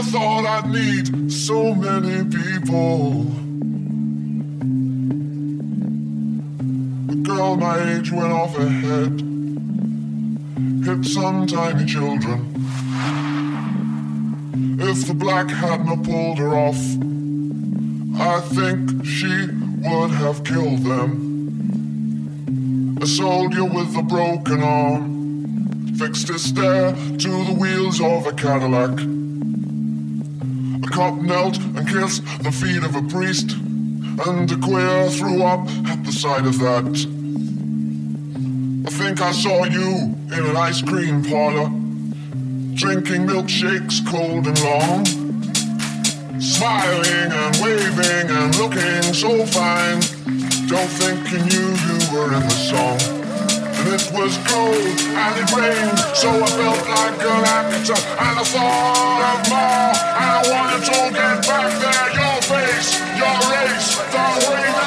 never thought I'd need so many people. A girl my age went off ahead, hit some tiny children. If the black hadn't pulled her off, I think she would have killed them. A soldier with a broken arm fixed his stare to the wheels of a Cadillac. Cop knelt and kissed the feet of a priest, and a queer threw up at the sight of that. I think I saw you in an ice cream parlor, drinking milkshakes cold and long, smiling and waving and looking so fine. Don't think you knew you were in the song. It was cold and it rained, so I felt like an actor. And I thought of more, and I wanted to get back there. Your face, your race, the way